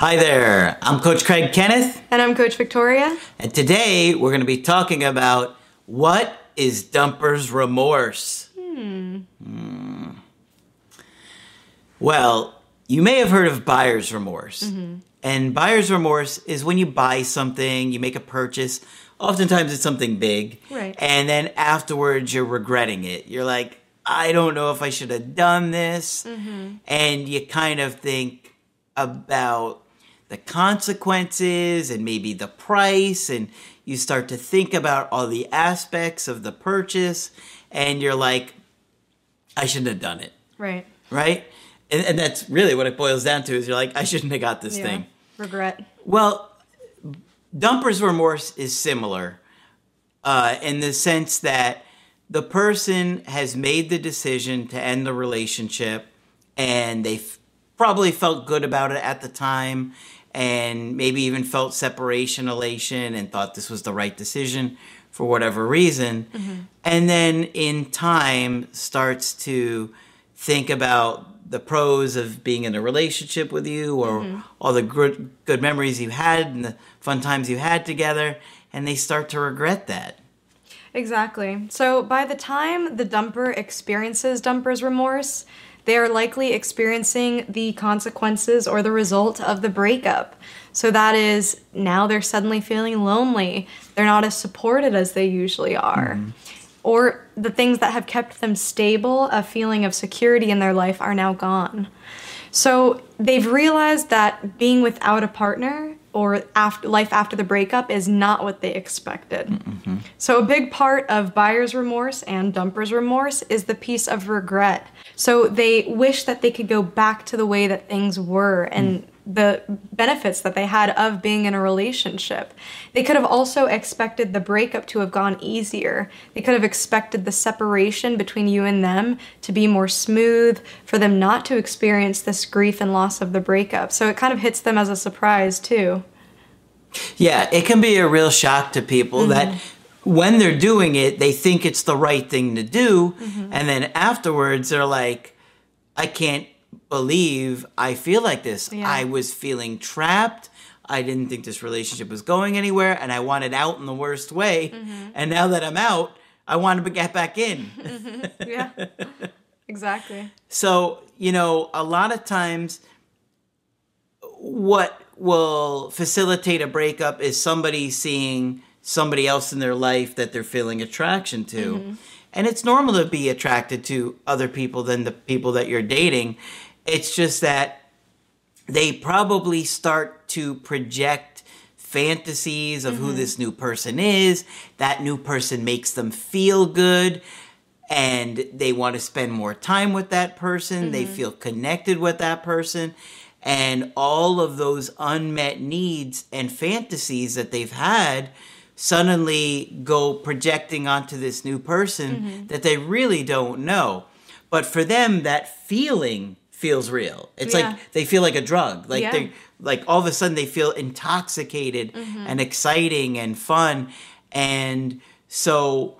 Hi there, I'm Coach Craig Kenneth. And I'm Coach Victoria. And today we're going to be talking about what is dumper's remorse. Hmm. Hmm. Well, you may have heard of buyer's remorse. Mm-hmm. And buyer's remorse is when you buy something, you make a purchase. Oftentimes it's something big. Right. And then afterwards you're regretting it. You're like, I don't know if I should have done this. Mm-hmm. And you kind of think about the consequences and maybe the price and you start to think about all the aspects of the purchase and you're like i shouldn't have done it. Right. Right? And, and that's really what it boils down to is you're like i shouldn't have got this yeah. thing. Regret. Well dumper's remorse is similar uh, in the sense that the person has made the decision to end the relationship and they f- probably felt good about it at the time and maybe even felt separation elation and thought this was the right decision for whatever reason. Mm-hmm. And then in time starts to think about the pros of being in a relationship with you or mm-hmm. all the good good memories you had and the fun times you had together and they start to regret that. Exactly. So by the time the dumper experiences dumper's remorse, they are likely experiencing the consequences or the result of the breakup. So that is now they're suddenly feeling lonely. They're not as supported as they usually are. Mm. Or the things that have kept them stable, a feeling of security in their life, are now gone. So they've realized that being without a partner or after life after the breakup is not what they expected. Mm-hmm. So a big part of buyer's remorse and dumper's remorse is the piece of regret. So they wish that they could go back to the way that things were and mm. The benefits that they had of being in a relationship. They could have also expected the breakup to have gone easier. They could have expected the separation between you and them to be more smooth, for them not to experience this grief and loss of the breakup. So it kind of hits them as a surprise too. Yeah, it can be a real shock to people mm-hmm. that when they're doing it, they think it's the right thing to do. Mm-hmm. And then afterwards, they're like, I can't believe I feel like this. Yeah. I was feeling trapped. I didn't think this relationship was going anywhere, and I wanted out in the worst way. Mm-hmm. And now that I'm out, I want to get back in. Mm-hmm. Yeah, exactly. So, you know, a lot of times, what will facilitate a breakup is somebody seeing somebody else in their life that they're feeling attraction to. Mm-hmm. And it's normal to be attracted to other people than the people that you're dating. It's just that they probably start to project fantasies of mm-hmm. who this new person is. That new person makes them feel good and they want to spend more time with that person. Mm-hmm. They feel connected with that person. And all of those unmet needs and fantasies that they've had suddenly go projecting onto this new person mm-hmm. that they really don't know. But for them, that feeling feels real. It's yeah. like they feel like a drug. Like yeah. they like all of a sudden they feel intoxicated mm-hmm. and exciting and fun. And so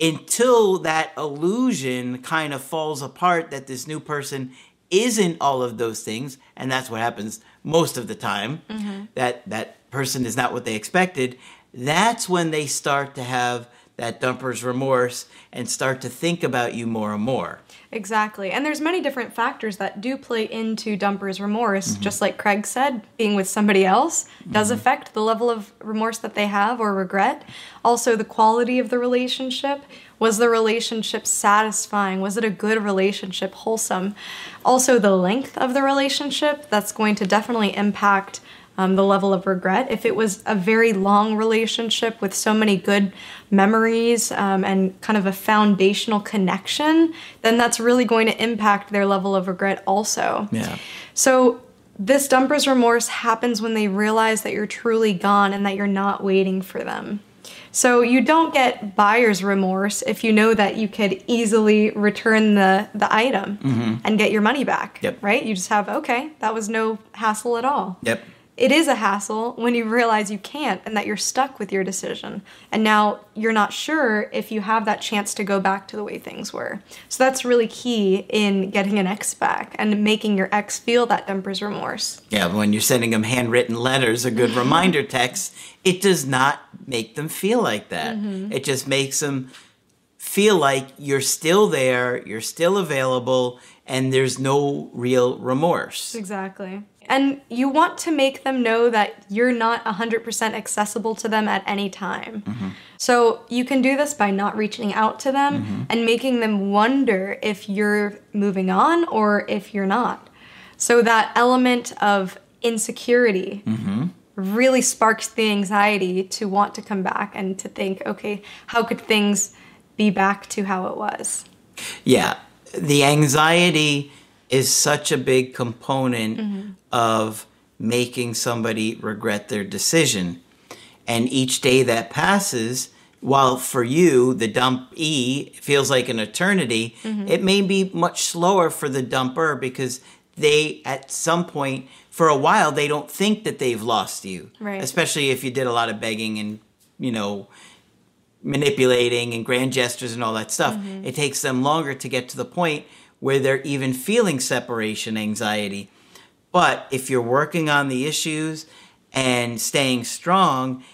until that illusion kind of falls apart that this new person isn't all of those things, and that's what happens most of the time, mm-hmm. that that person is not what they expected, that's when they start to have that dumper's remorse and start to think about you more and more. Exactly. And there's many different factors that do play into dumper's remorse. Mm-hmm. Just like Craig said, being with somebody else does mm-hmm. affect the level of remorse that they have or regret. Also the quality of the relationship. Was the relationship satisfying? Was it a good relationship, wholesome? Also the length of the relationship, that's going to definitely impact um, the level of regret. If it was a very long relationship with so many good memories um, and kind of a foundational connection, then that's really going to impact their level of regret also. Yeah. So this dumper's remorse happens when they realize that you're truly gone and that you're not waiting for them. So you don't get buyer's remorse if you know that you could easily return the the item and get your money back. Yep. Right? You just have okay, that was no hassle at all. Yep. It is a hassle when you realize you can't and that you're stuck with your decision. And now you're not sure if you have that chance to go back to the way things were. So that's really key in getting an ex back and making your ex feel that dumper's remorse. Yeah, when you're sending them handwritten letters or good reminder texts, it does not make them feel like that. Mm-hmm. It just makes them feel like you're still there, you're still available, and there's no real remorse. Exactly. And you want to make them know that you're not 100% accessible to them at any time. Mm-hmm. So you can do this by not reaching out to them mm-hmm. and making them wonder if you're moving on or if you're not. So that element of insecurity mm-hmm. really sparks the anxiety to want to come back and to think, okay, how could things be back to how it was? Yeah, the anxiety is such a big component mm-hmm. of making somebody regret their decision. And each day that passes, while for you, the dump E feels like an eternity, mm-hmm. it may be much slower for the dumper because they, at some point, for a while, they don't think that they've lost you. Right. Especially if you did a lot of begging and, you know, manipulating and grand gestures and all that stuff. Mm-hmm. It takes them longer to get to the point where they're even feeling separation anxiety. But if you're working on the issues and staying strong,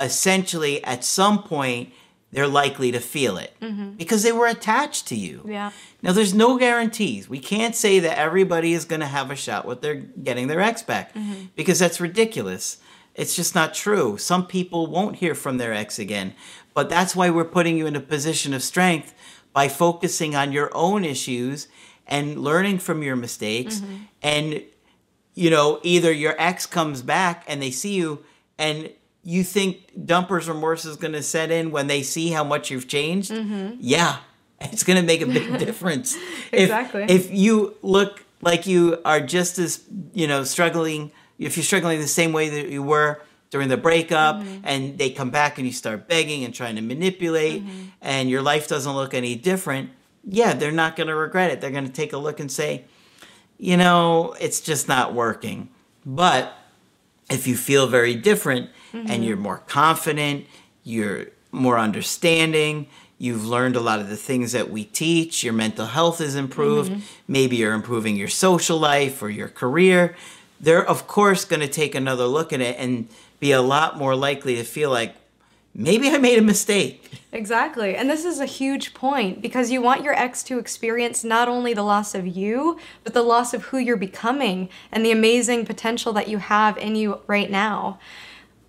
essentially at some point they're likely to feel it mm-hmm. because they were attached to you. Yeah. Now there's no guarantees. We can't say that everybody is going to have a shot with their getting their ex back mm-hmm. because that's ridiculous. It's just not true. Some people won't hear from their ex again. But that's why we're putting you in a position of strength by focusing on your own issues and learning from your mistakes mm-hmm. and you know either your ex comes back and they see you and you think dumper's remorse is going to set in when they see how much you've changed? Mm-hmm. Yeah. It's going to make a big difference. If- Exactly. if, you look like you are just as you know struggling if you're struggling the same way that you were during the breakup mm-hmm. and they come back and you start begging and trying to manipulate mm-hmm. and your life doesn't look any different yeah they're not going to regret it. They're going to take a look and say you know it's just not working. But if you feel very different and mm-hmm. you're more confident, you're more understanding, you've learned a lot of the things that we teach, your mental health is improved, maybe you're improving your social life or your career, they're of course going to take another look at it and be a lot more likely to feel like maybe I made a mistake. Exactly. And this is a huge point because you want your ex to experience not only the loss of you, but the loss of who you're becoming and the amazing potential that you have in you right now.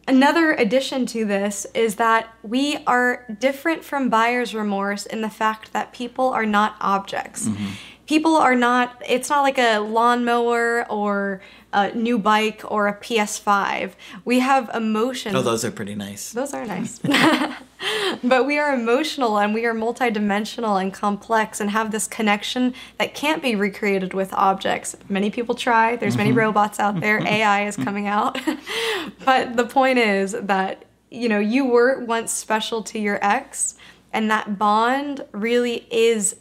Another addition to this is that we are different from buyer's remorse in the fact that people are not objects. Mm-hmm. People are not, it's not like a lawnmower or a new bike or a PS5. We have emotions. Oh, those are pretty nice. Those are nice. but we are emotional and we are multidimensional and complex and have this connection that can't be recreated with objects. Many people try. There's many mm-hmm. robots out there. Mm-hmm. AI is coming out. but the point is that you know, you were once special to your ex and that bond really is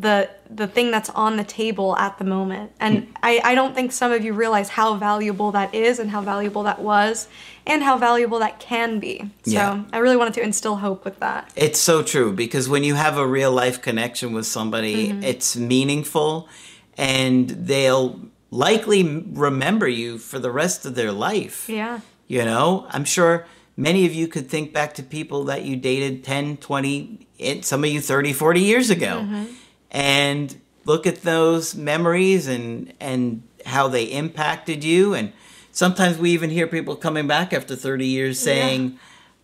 the the thing that's on the table at the moment. And I, I don't think some of you realize how valuable that is and how valuable that was and how valuable that can be. So Yeah. I really wanted to instill hope with that. It's so true because when you have a real life connection with somebody, Mm-hmm. it's meaningful and they'll likely remember you for the rest of their life. Yeah. You know, I'm sure many of you could think back to people that you dated 10, 20, some of you 30, 40 years ago. Mm-hmm. And look at those memories and and how they impacted you and sometimes we even hear people coming back after 30 years saying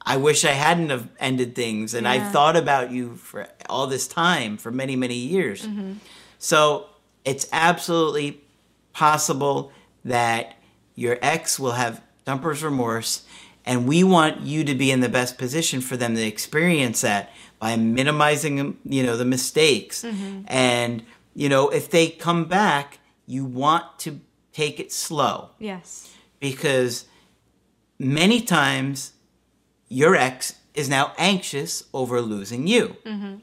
I wish I hadn't have ended things and Yeah. I've thought about you for all this time for many many years. Mm-hmm. So it's absolutely possible that your ex will have dumper's remorse, and we want you to be in the best position for them to experience that by minimizing, you know, the mistakes. Mm-hmm. And, you know, if they come back, you want to take it slow Yes. because many times your ex is now anxious over losing you. Mm-hmm.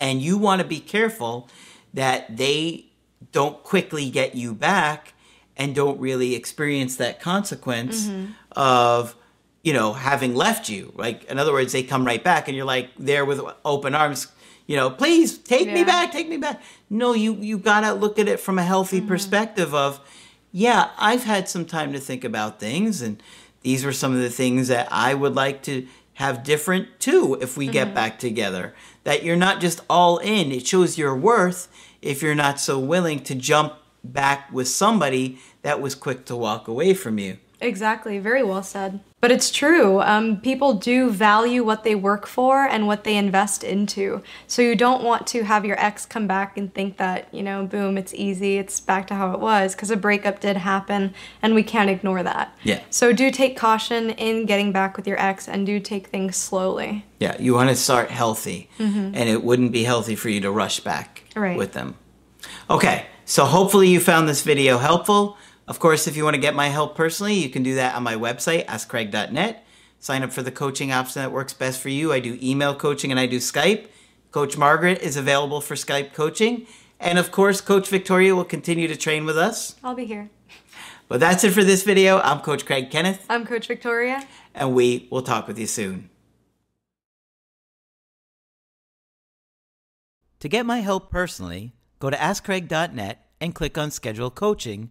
And you want to be careful that they don't quickly get you back and don't really experience that consequence mm-hmm. of you know having left you like in other words they come right back and you're like there with open arms you know please take me back take me back. No you you got to look at it from a healthy mm-hmm. perspective of yeah i've had some time to think about things and these were some of the things that i would like to have different too if we get mm-hmm. back together. That you're not just all in. It shows your worth if you're not so willing to jump back with somebody that was quick to walk away from you Exactly. Very well said. But it's true. Um, people do value what they work for and what they invest into. So you don't want to have your ex come back and think that, you know, boom, it's easy, it's back to how it was, because a breakup did happen and we can't ignore that. Yeah. So do take caution in getting back with your ex and do take things slowly. Yeah, you want to start healthy, and it wouldn't be healthy for you to rush back Right. with them. Okay, so hopefully you found this video helpful. Of course, if you want to get my help personally, you can do that on my website, askcraig.net. Sign up for the coaching option that works best for you. I do email coaching and I do Skype. Coach Margaret is available for Skype coaching. And of course, Coach Victoria will continue to train with us. I'll be here. But that's it for this video. I'm Coach Craig Kenneth, I'm Coach Victoria. and we will talk with you soon. To get my help personally, go to AskCraig.net and click on Schedule Coaching